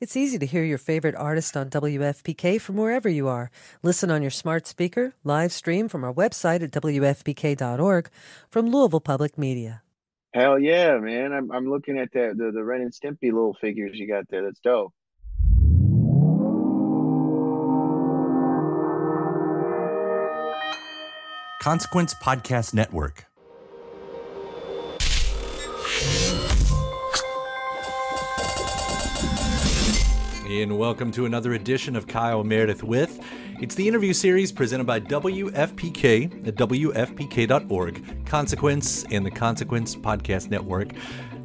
It's easy to hear your favorite artist on WFPK from wherever you are. Listen on your smart speaker, live stream from our website at WFPK.org from Louisville Public Media. Hell yeah, man! I'm I'm looking at that the the Ren and Stimpy little figures you got there. That's dope. Consequence Podcast Network. And welcome to another edition of Kyle Meredith with. It's the interview series presented by WFPK at WFPK.org, Consequence, and the Consequence Podcast Network.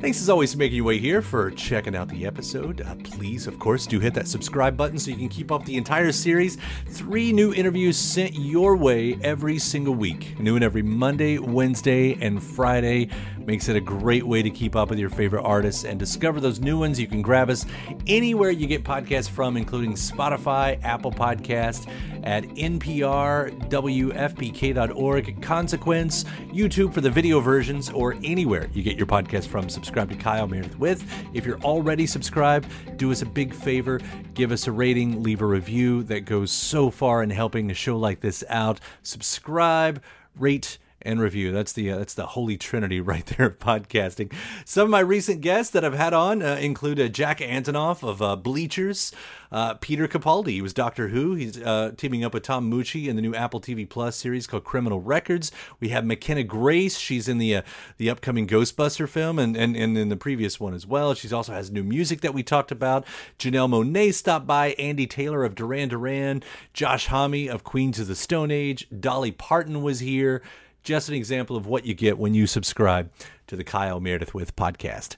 Thanks as always for making your way here for checking out the episode. Uh, please, of course, do hit that subscribe button so you can keep up the entire series. Three new interviews sent your way every single week. New and every Monday, Wednesday, and Friday. Makes it a great way to keep up with your favorite artists and discover those new ones. You can grab us anywhere you get podcasts from, including Spotify, Apple Podcast, at NPR, WFPK.org, Consequence, YouTube for the video versions, or anywhere you get your podcast from. Subscribe to Kyle Meredith with. If you're already subscribed, do us a big favor. Give us a rating, leave a review. That goes so far in helping a show like this out. Subscribe, rate, and review. That's the uh, that's the holy trinity right there of podcasting. Some of my recent guests that I've had on uh, include uh, Jack Antonoff of uh, Bleachers, uh, Peter Capaldi. He was Doctor Who. He's uh, teaming up with Tom Mucci in the new Apple TV Plus series called Criminal Records. We have McKenna Grace. She's in the the upcoming Ghostbuster film and, and and in the previous one as well. She also has new music that we talked about. Janelle Monáe stopped by. Andy Taylor of Duran Duran. Josh Homme of Queens of the Stone Age. Dolly Parton was here just an example of what you get when you subscribe to the Kyle Meredith with podcast.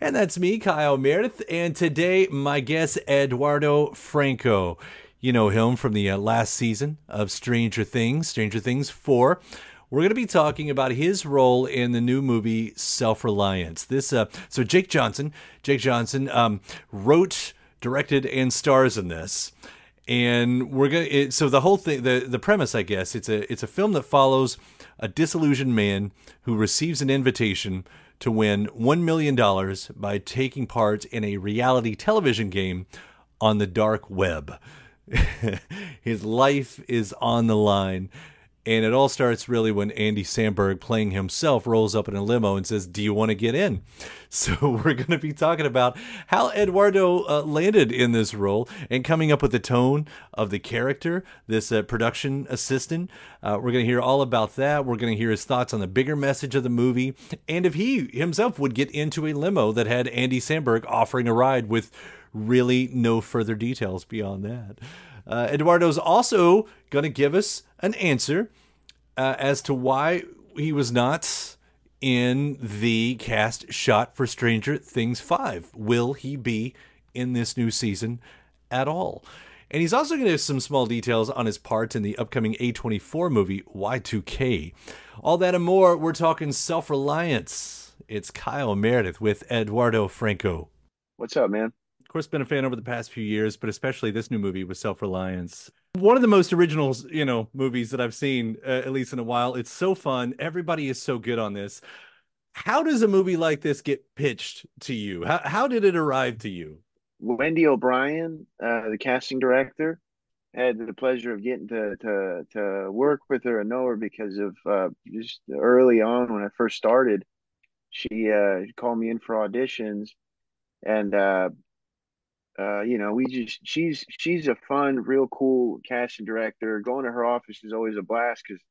And that's me, Kyle Meredith. And today, my guest, Eduardo Franco. You know him from the uh, last season of Stranger Things, Stranger Things 4. We're going to be talking about his role in the new movie Self Reliance. This, uh, so Jake Johnson, Jake Johnson um, wrote, directed, and stars in this and we're gonna so the whole thing the the premise i guess it's a it's a film that follows a disillusioned man who receives an invitation to win $1 million by taking part in a reality television game on the dark web. His life is on the line. And it all starts really when Andy Samberg, playing himself, rolls up in a limo and says, Do you want to get in? So, we're going to be talking about how Eduardo uh, landed in this role and coming up with the tone of the character, this uh, production assistant. Uh, we're going to hear all about that. We're going to hear his thoughts on the bigger message of the movie and if he himself would get into a limo that had Andy Samberg offering a ride with really no further details beyond that. Uh, Eduardo's also going to give us an answer uh, as to why he was not in the cast shot for Stranger Things 5. Will he be in this new season at all? And he's also going to have some small details on his part in the upcoming A24 movie Y2K. All that and more, we're talking self reliance. It's Kyle Meredith with Eduardo Franco. What's up, man? Of course, been a fan over the past few years, but especially this new movie with self reliance one of the most original, you know, movies that I've seen uh, at least in a while. It's so fun. Everybody is so good on this. How does a movie like this get pitched to you? How how did it arrive to you? Wendy O'Brien, uh, the casting director, had the pleasure of getting to to to work with her and know her because of uh, just early on when I first started. She uh, called me in for auditions, and uh, uh, you know, we just she's she's a fun, real cool casting director. Going to her office is always a blast because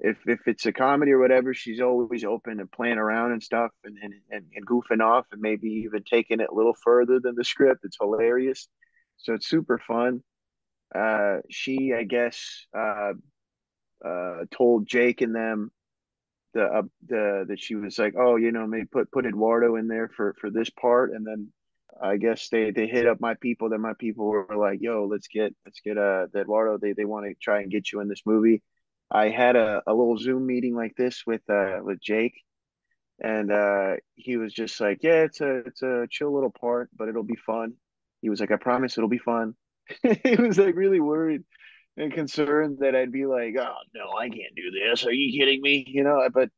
if if it's a comedy or whatever, she's always open to playing around and stuff and, and, and, and goofing off and maybe even taking it a little further than the script. It's hilarious. So it's super fun. Uh, she, I guess, uh, uh, told Jake and them the uh, the that she was like, oh, you know, maybe put put Eduardo in there for for this part, and then I guess they they hit up my people. Then my people were like, yo, let's get let's get uh the Eduardo. They they want to try and get you in this movie. I had a, a little Zoom meeting like this with uh with Jake, and uh he was just like, yeah, it's a it's a chill little part, but it'll be fun. He was like, I promise it'll be fun. he was like really worried and concerned that I'd be like, oh no, I can't do this. Are you kidding me? You know, but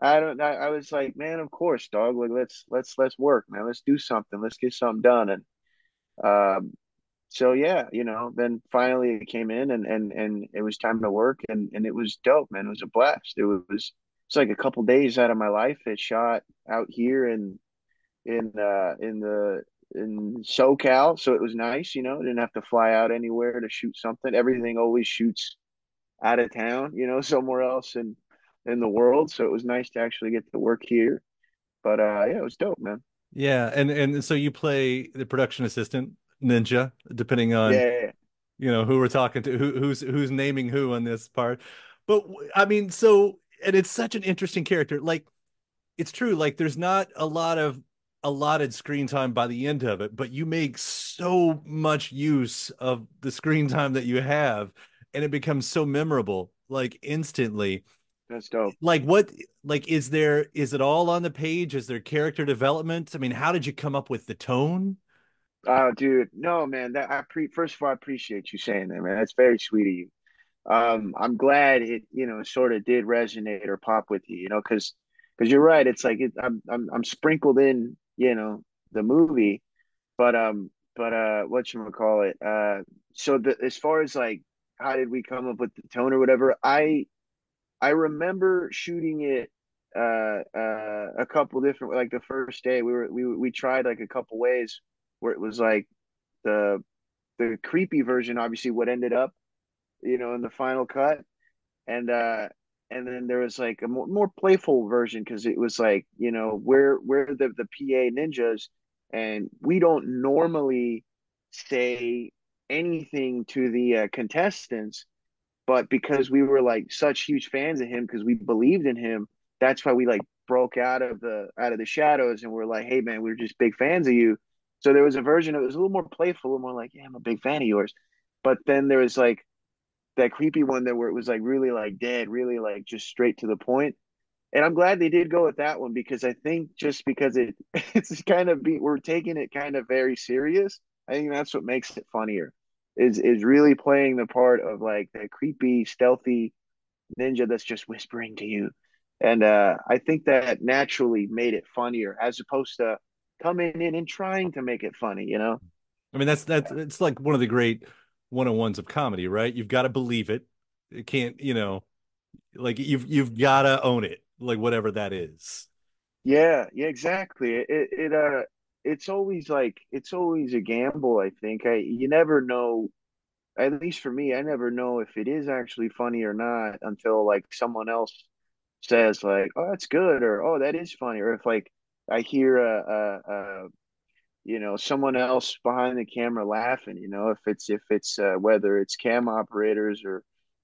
I don't. I, I was like, man, of course, dog. Like let's let's let's work, man. Let's do something. Let's get something done. And um, so yeah, you know, then finally it came in and and and it was time to work and and it was dope, man. It was a blast. It was it's like a couple days out of my life. It shot out here in in uh in the in SoCal, so it was nice, you know, didn't have to fly out anywhere to shoot something. Everything always shoots out of town, you know, somewhere else in in the world. So it was nice to actually get to work here. But uh yeah, it was dope, man. Yeah, and and so you play the production assistant ninja, depending on yeah. you know who we're talking to, who who's who's naming who on this part. But I mean, so and it's such an interesting character. Like it's true, like there's not a lot of allotted screen time by the end of it, but you make so much use of the screen time that you have, and it becomes so memorable, like instantly. That's dope. Like what like is there is it all on the page? Is there character development? I mean, how did you come up with the tone? Oh, dude, no, man. That I pre first of all, I appreciate you saying that, man. That's very sweet of you. Um, I'm glad it, you know, sort of did resonate or pop with you, you know, because because you're right. It's like it, I'm I'm I'm sprinkled in, you know, the movie, but um, but uh, what you call it? Uh, so the as far as like how did we come up with the tone or whatever, I I remember shooting it uh, uh, a couple different like the first day we were we we tried like a couple ways where it was like the the creepy version obviously what ended up you know in the final cut. And uh and then there was like a more, more playful version because it was like you know we're we're the the PA ninjas? And we don't normally say anything to the uh, contestants but because we were like such huge fans of him because we believed in him that's why we like broke out of the out of the shadows and we're like hey man we're just big fans of you. So there was a version it was a little more playful and more like yeah i'm a big fan of yours. But then there was like that creepy one that where it was like really like dead really like just straight to the point. And i'm glad they did go with that one because i think just because it it's kind of be we're taking it kind of very serious i think that's what makes it funnier is is really playing the part of like the creepy stealthy ninja that's just whispering to you and uh, I think that naturally made it funnier as opposed to coming in and trying to make it funny. You know, I mean that's that's it's like one of the great one on ones of comedy, right? You've got to believe it. It can't, you know, like you've you've got to own it, like whatever that is. Yeah, yeah, exactly. It it uh it's always like it's always a gamble. I think I you never know. At least for me, I never know if it is actually funny or not until like someone else says like, "Oh, that's good," or "Oh, that is funny," or if like I hear a, a, a you know someone else behind the camera laughing, you know, if it's if it's uh, whether it's cam operators or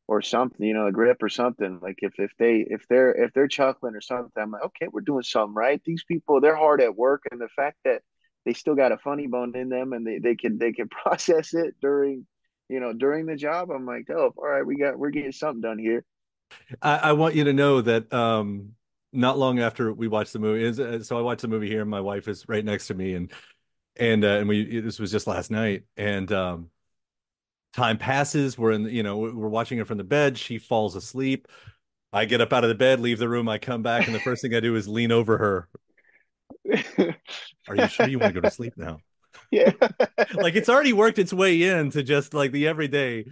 or something, you know, a grip or something. Like if if they if they're if they're chuckling or something, I'm like, okay, we're doing something right. These people they're hard at work, and the fact that they still got a funny bone in them and they, they can they can process it during you know during the job i'm like oh all right we got we're getting something done here I, I want you to know that um, not long after we watched the movie, uh, so I watched the movie here, and my wife is right next to me, and and uh, and we this was just last night, and um, time passes. We're in, you know, we're watching it from the bed. She falls asleep. I get up out of the bed, leave the room. I come back, and the first thing I do is lean over her. Are you sure you want to go to sleep now? Yeah, like it's already worked its way into just like the everyday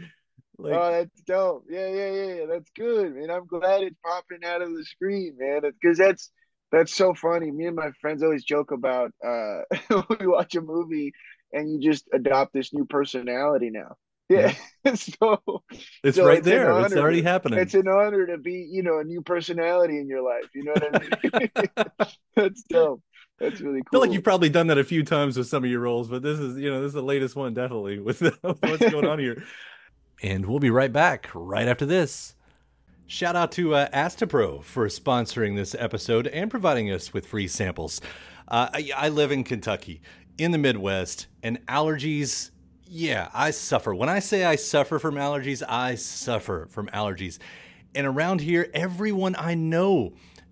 like, oh, that's dope. Yeah, yeah, yeah, yeah. That's good, man. I'm glad it's popping out of the screen, man. Because that's that's so funny. Me and my friends always joke about uh, when we watch a movie and you just adopt this new personality now. Yeah. so it's so right there. It's already happening. It's an honor to be, you know, a new personality in your life. You know what I mean? That's dope. That's really cool. I feel like you've probably done that a few times with some of your roles, but this is, you know, this is the latest one, definitely, with what's going on here. And we'll be right back right after this. Shout out to uh, Astepro for sponsoring this episode and providing us with free samples. Uh, I, I live in Kentucky, in the Midwest, and allergies yeah, I suffer. When I say I suffer from allergies, I suffer from allergies. And around here, everyone I know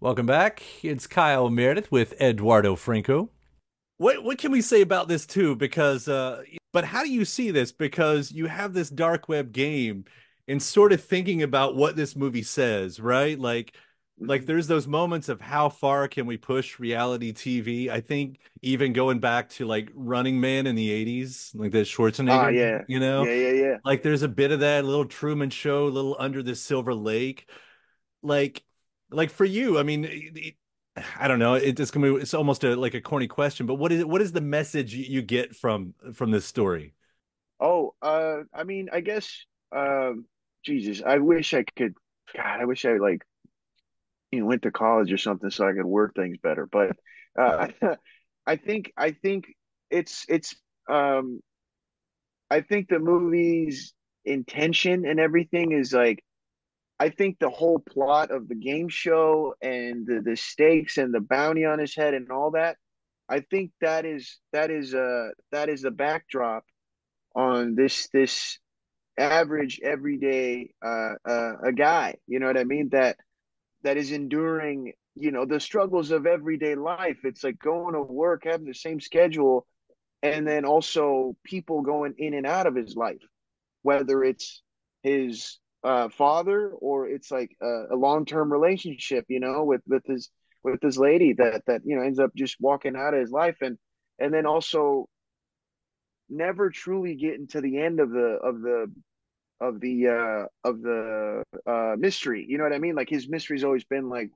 Welcome back. It's Kyle Meredith with Eduardo Franco. What what can we say about this too? Because uh but how do you see this? Because you have this dark web game and sort of thinking about what this movie says, right? Like like there's those moments of how far can we push reality TV? I think even going back to like Running Man in the 80s, like the Schwarzenegger, Ah, yeah. you know? Yeah, yeah, yeah. Like there's a bit of that, a little Truman Show, a little Under the Silver Lake. Like like for you, I mean, it- I don't know. It, it's gonna be, it's almost a like a corny question, but what is what is the message you, you get from from this story? Oh, uh, I mean, I guess, um, Jesus, I wish I could. God, I wish I like, you know, went to college or something so I could word things better. But uh, I think, I think it's it's. Um, I think the movie's intention and everything is like. I think the whole plot of the game show and the, the stakes and the bounty on his head and all that, I think that is that is uh that is the backdrop on this this average everyday uh, uh a guy you know what i mean? That that is enduring you know the struggles of everyday life. It's like going to work having the same schedule and then also people going in and out of his life whether it's his uh father or it's like a, a long-term relationship you know with with his with this lady that that you know ends up just walking out of his life. And and then also never truly getting to the end of the of the of the uh of the uh mystery. You know what i mean? Like his mystery's always been like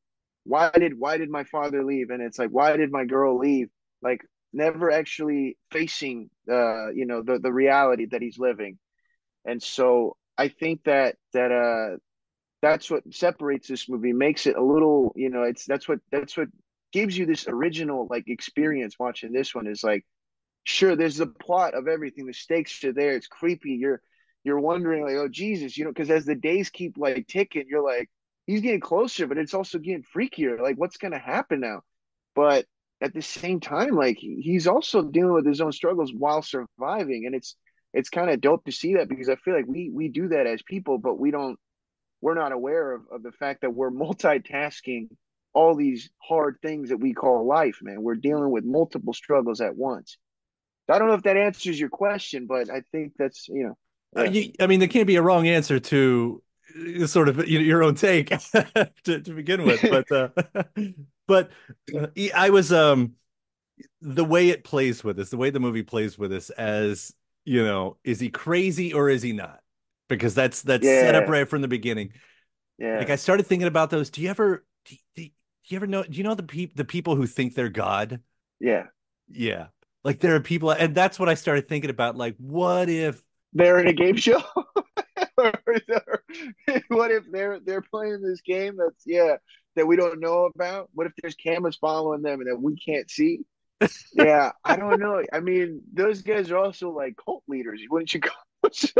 why did why did my father leave? And it's like why did my girl leave? Like never actually facing uh you know the the reality that he's living. And so i think that that uh that's what separates this movie makes it a little you know it's that's what that's what gives you this original like experience watching this one is like sure there's the plot of everything the stakes are there it's creepy you're you're wondering like oh jesus you know because as the days keep like ticking you're like he's getting closer but it's also getting freakier like what's to happen now? But at the same time like he's also dealing with his own struggles while surviving and it's it's kind of dope to see that because i feel like we we do that as people but we don't we're not aware of, of the fact that we're multitasking all these hard things that we call life man we're dealing with multiple struggles at once I don't know if that answers your question, but I think that's you know. Uh, you, I mean, there can't be a wrong answer to uh, sort of your own take to, to begin with, but uh, but uh, I was um the way it plays with us, the way the movie plays with us, as you know, is he crazy or is he not? Because that's that's yeah. set up right from the beginning. Yeah. Like I started thinking about those. Do you ever do, do, do you ever know? Do you know the people the people who think they're God? Yeah. Yeah. Like there are people, and that's what I started thinking about. Like, what if they're in a game show? what if they're they're playing this game that's yeah that we don't know about? What if there's cameras following them and that we can't see? Yeah, I don't know. I mean, those guys are also like cult leaders, wouldn't you call? so,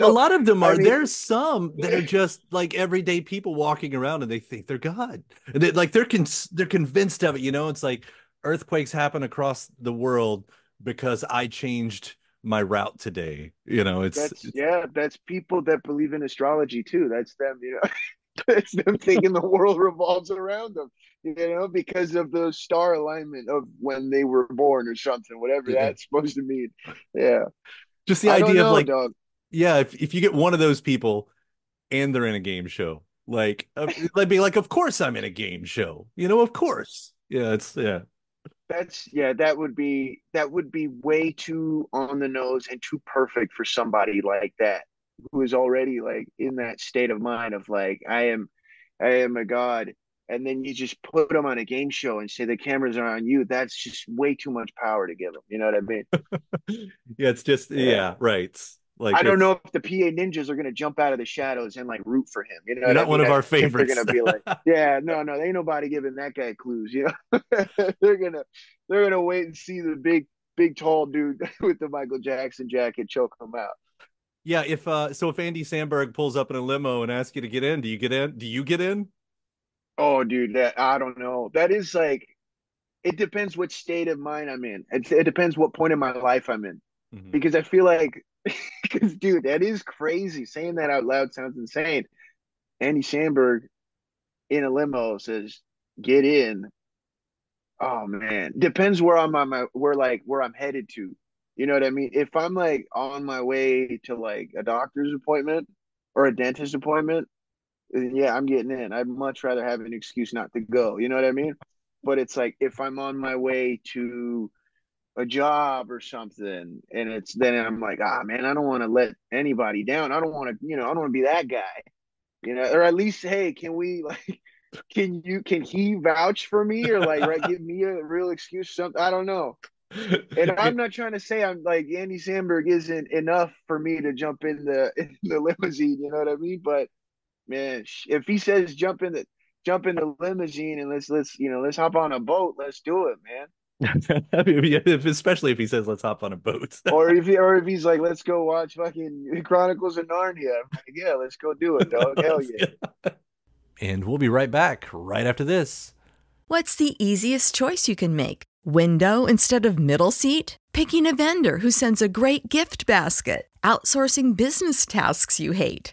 a lot of them are. I mean, There's some that are just like everyday people walking around and they think they're God. And they, like they're con- they're convinced of it. You know, it's like earthquakes happen across the world because I changed my route today. You know, it's, that's, it's yeah, that's people that believe in astrology too. That's them, you know. it's them thinking the world revolves around them, you know, because of the star alignment of when they were born or something, whatever yeah. that's supposed to mean. Yeah. Just the I idea know, of like, dog. yeah, if, if you get one of those people and they're in a game show, like, uh, they'd be like, of course I'm in a game show, you know, of course. Yeah, it's, yeah that's yeah that would be that would be way too on the nose and too perfect for somebody like that who is already like in that state of mind of like i am i am a god and then you just put them on a game show and say the cameras are on you that's just way too much power to give them you know what i mean yeah it's just yeah, yeah right like I don't know if the PA ninjas are going to jump out of the shadows and like root for him. You know, not one of our favorites. They're going to be like, yeah, no, no, they ain't nobody giving that guy clues. You know, they're gonna they're gonna wait and see the big big tall dude with the Michael Jackson jacket choke him out. Yeah, if uh, so, if Andy Samberg pulls up in a limo and asks you to get in, do you get in? Do you get in? Oh, dude, that I don't know. That is like, it depends what state of mind I'm in. It, it depends what point in my life I'm in, mm-hmm. because I feel like because dude, that is crazy. Saying that out loud sounds insane. Andy Samberg in a limo says, "Get in." Oh man, depends where I'm on my where like where I'm headed to. You know what I mean? If I'm like on my way to like a doctor's appointment or a dentist appointment, yeah, I'm getting in. I'd much rather have an excuse not to go. You know what I mean? But it's like if I'm on my way to a job or something and it's then i'm like ah man i don't want to let anybody down i don't want to you know i don't want to be that guy you know or at least hey can we like can you can he vouch for me or like right, give me a real excuse something i don't know and i'm not trying to say i'm like andy samberg isn't enough for me to jump in the in the limousine you know what i mean but man if he says jump in the jump in the limousine and let's let's you know let's hop on a boat let's do it man. Especially if he says let's hop on a boat. Or if he, or if he's like let's go watch fucking chronicles of narnia. Like, yeah let's go do it dog. Hell yeah. And we'll be right back right after this. What's the easiest choice you can make? Window instead of middle seat? Picking a vendor who sends a great gift basket? Outsourcing business tasks you hate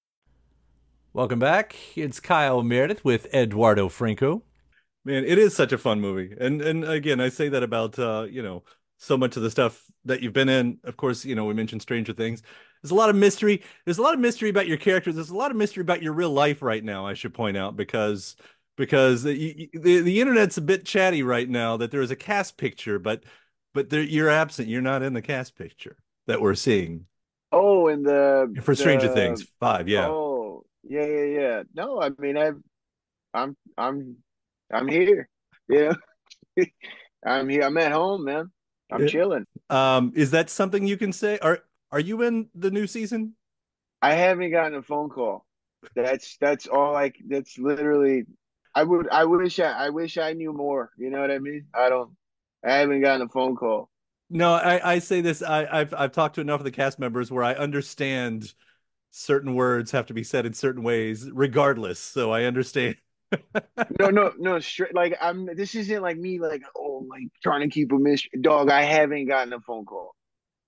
Welcome back. It's Kyle Meredith with Eduardo Franco. Man, it is such a fun movie. And and again, I say that about uh, you know, so much of the stuff that you've been in. Of course, you know, we mentioned Stranger Things. There's a lot of mystery. There's a lot of mystery about your characters. There's a lot of mystery about your real life right now, I should point out, because because the the, the internet's a bit chatty right now that there is a cast picture, but but there, you're absent. You're not in the cast picture that we're seeing. Oh, in the For Stranger the- Things 5, yeah. Oh, yeah, yeah, yeah. No, I mean, I, I'm, I'm, I'm here. Yeah, I'm here. I'm at home, man. I'm Yeah. chilling. Um, is that something you can say? Are are you in the new season? I haven't gotten a phone call. That's that's all I. That's literally. I would. I wish. I. I wish I knew more. You know what I mean? I don't. I haven't gotten a phone call. No, I, I say this. I, I've I've talked to enough of the cast members where I understand certain words have to be said in certain ways, regardless. So I understand. No, no, no. Straight. Like I'm. This isn't like me. Like oh, like trying to keep a mystery. Dog. I haven't gotten a phone call.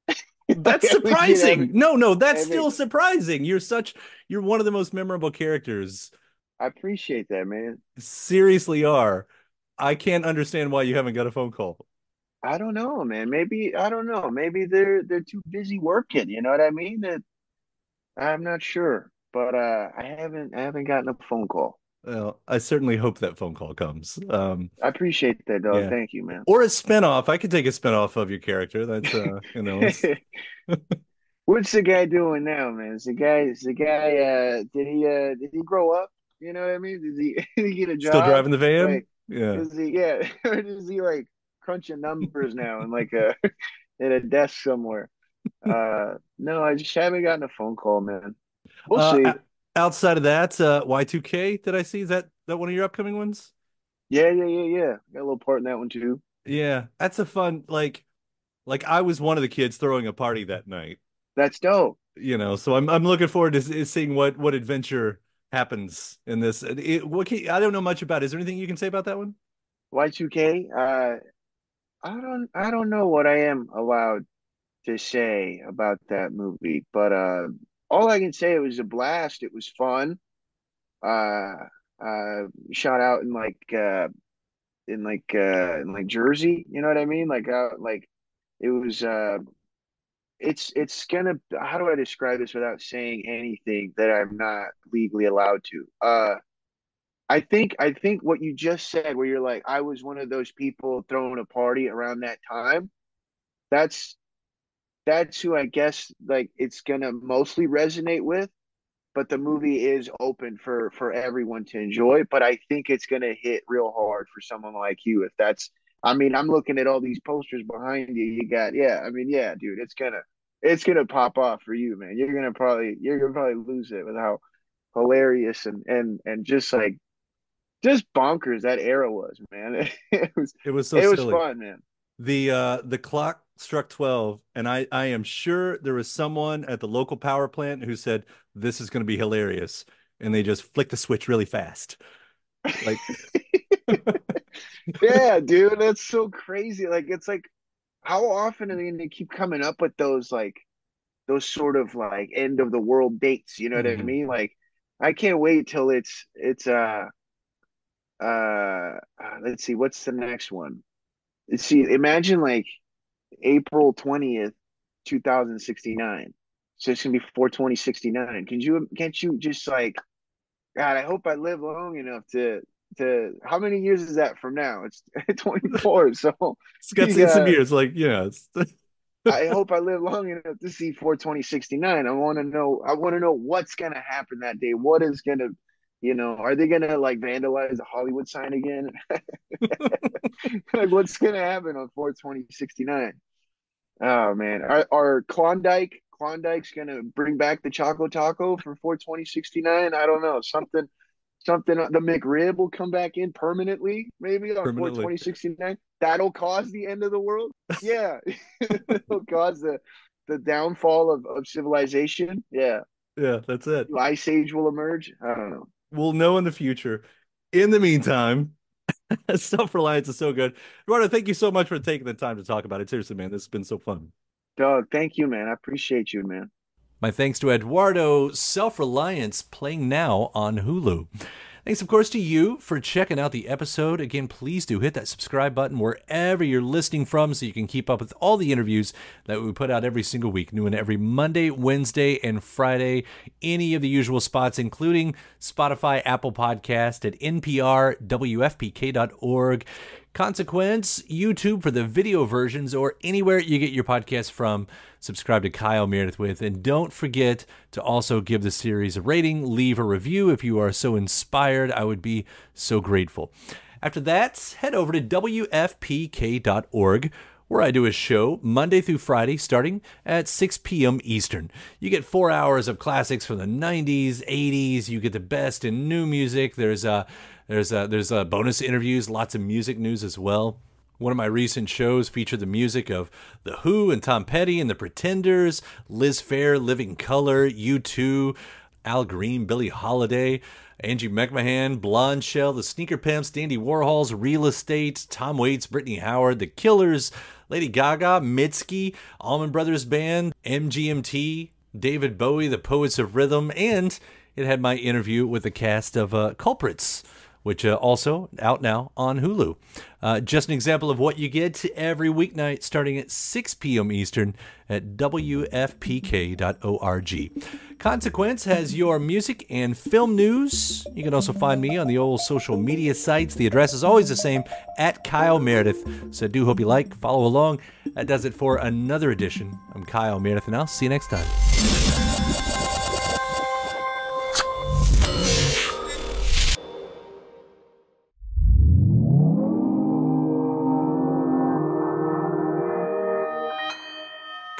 That's Like, I wish it surprising. No, no, that's still surprising. You're such you're one of the most memorable characters. I appreciate that, man. Seriously are. I can't understand why you haven't got a phone call. I don't know, man. Maybe I don't know. Maybe they're they're too busy working. You know what I mean? That I'm not sure, but uh, I haven't I haven't gotten a phone call. Well, I certainly hope that phone call comes. Um, I appreciate that, dog. Yeah. Thank you, man. or a spinoff. I could take a spinoff of your character. That's uh, you know, What's the guy doing now, man? Is the guy is the guy uh did he uh did he grow up? You know what I mean? Did he did he get a job? still driving the van. Like, yeah. is he yeah, or is he like crunching numbers now and like a at a desk somewhere? Uh no, I just haven't gotten a phone call, man. We'll Uh, see. outside of that, uh, Y2K, did I see? Is that that one of your upcoming ones? Yeah, yeah, yeah, yeah. Got a little part in that one too. Yeah, that's a fun like like I was one of the kids throwing a party that night, That's dope. you know. So I'm I'm looking forward to seeing what what adventure happens in this. It, what can, I don't know much about. it. Is there anything you can say about that one? Y2K, uh I don't I don't know what I am allowed to say about that movie, but uh all I can say it was a blast. It was fun. Uh uh shot out in like uh in like uh in like Jersey, you know what I mean? Like uh like it was uh it's it's gonna how do I describe this without saying anything that I'm not legally allowed to? Uh I think I think what you just said, where you're like, I was one of those people throwing a party around that time. That's that's who I guess like it's gonna mostly resonate with. But the movie is open for for everyone to enjoy. But I think it's gonna hit real hard for someone like you. If that's, I mean, I'm looking at all these posters behind you. You got, yeah, I mean, yeah, dude, it's gonna it's gonna pop off for you, man. You're gonna probably you're gonna probably lose it with how hilarious and and and just like just bonkers that era was, man. It was It was so it was silly. fun, man. The uh the clock struck 12 and I I am sure there was someone at the local power plant who said this is going to be hilarious and they just flicked the switch really fast. Like yeah, dude, that's so crazy. Like it's like how often are they gonna keep coming up with those like those sort of like end of the world dates, you know what I Mhm. mean? Like I can't wait till it's it's uh uh uh, let's see, what's the next one? Let's see, imagine like April 20th, 2069. So it's gonna be 42069. Can you can't you just like God, I hope I live long enough to to how many years is that from now? It's 24. So it's got You some years like yeah, I hope I live long enough to see 42069. I want to know I want to know what's going to happen that day. What is going to you know, are they gonna like vandalize the Hollywood sign again? like, what's gonna happen on 42069? Oh man, are, are Klondike Klondike's gonna bring back the Choco Taco for four twenty sixty nine. I don't know something. Something the McRib will come back in permanently, maybe on four Permanently. twenty sixty nine. That'll cause the end of the world. Yeah, it'll cause the the downfall of, of civilization. Yeah, Yeah, that's it. Ice Age will emerge. I don't know. We'll know in the future. In the meantime, self reliance is so good. Eduardo, thank you so much for taking the time to talk about it. Seriously, man, this has been so fun. Doug, thank you, man. I appreciate you, man. My thanks to Eduardo Self Reliance playing now on Hulu. Thanks, of course, to you for checking out the episode. Again, please do hit that subscribe button wherever you're listening from so you can keep up with all the interviews that we put out every single week, new and every Monday, Wednesday, and Friday. Any of the usual spots, including Spotify, Apple Podcast, at NPR, WFPK.org. Consequence, YouTube for the video versions, or anywhere you get your podcast from. Subscribe to Kyle Meredith with. And don't forget to also give the series a rating, leave a review if you are so inspired. I would be so grateful. After that, head over to WFPK.org where I do a show Monday through Friday starting at 6 p.m. Eastern. You get four hours of classics from the 90s, 80s. You get the best in new music. There's uh, there's there's bonus interviews, lots of music news as well. One of my recent shows featured the music of The Who and Tom Petty and The Pretenders, Liz Phair, Living Colour, U2, Al Green, Billie Holiday, Angie McMahon, Blondshell, The Sneaker Pimps, Dandy Warhols, Real Estate, Tom Waits, Brittany Howard, The Killers, Lady Gaga, Mitski, Allman Brothers Band, MGMT, David Bowie, The Poets of Rhythm, and it had my interview with the cast of uh, Culprits which uh, also out now on Hulu. Uh, just an example of what you get every weeknight starting at 6 p.m. Eastern at WFPK.org. Consequence has your music and film news. You can also find me on the old social media sites. The address is always the same at Kyle Meredith. So do hope you like, follow along. That does it for another edition. I'm Kyle Meredith, and I'll see you next time.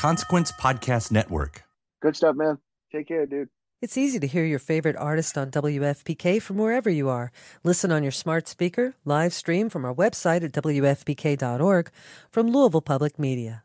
Consequence Podcast Network. Good stuff, man. Take care, dude. It's easy to hear your favorite artist on WFPK from wherever you are. Listen on your smart speaker, live stream from our website at WFPK.org from Louisville Public Media.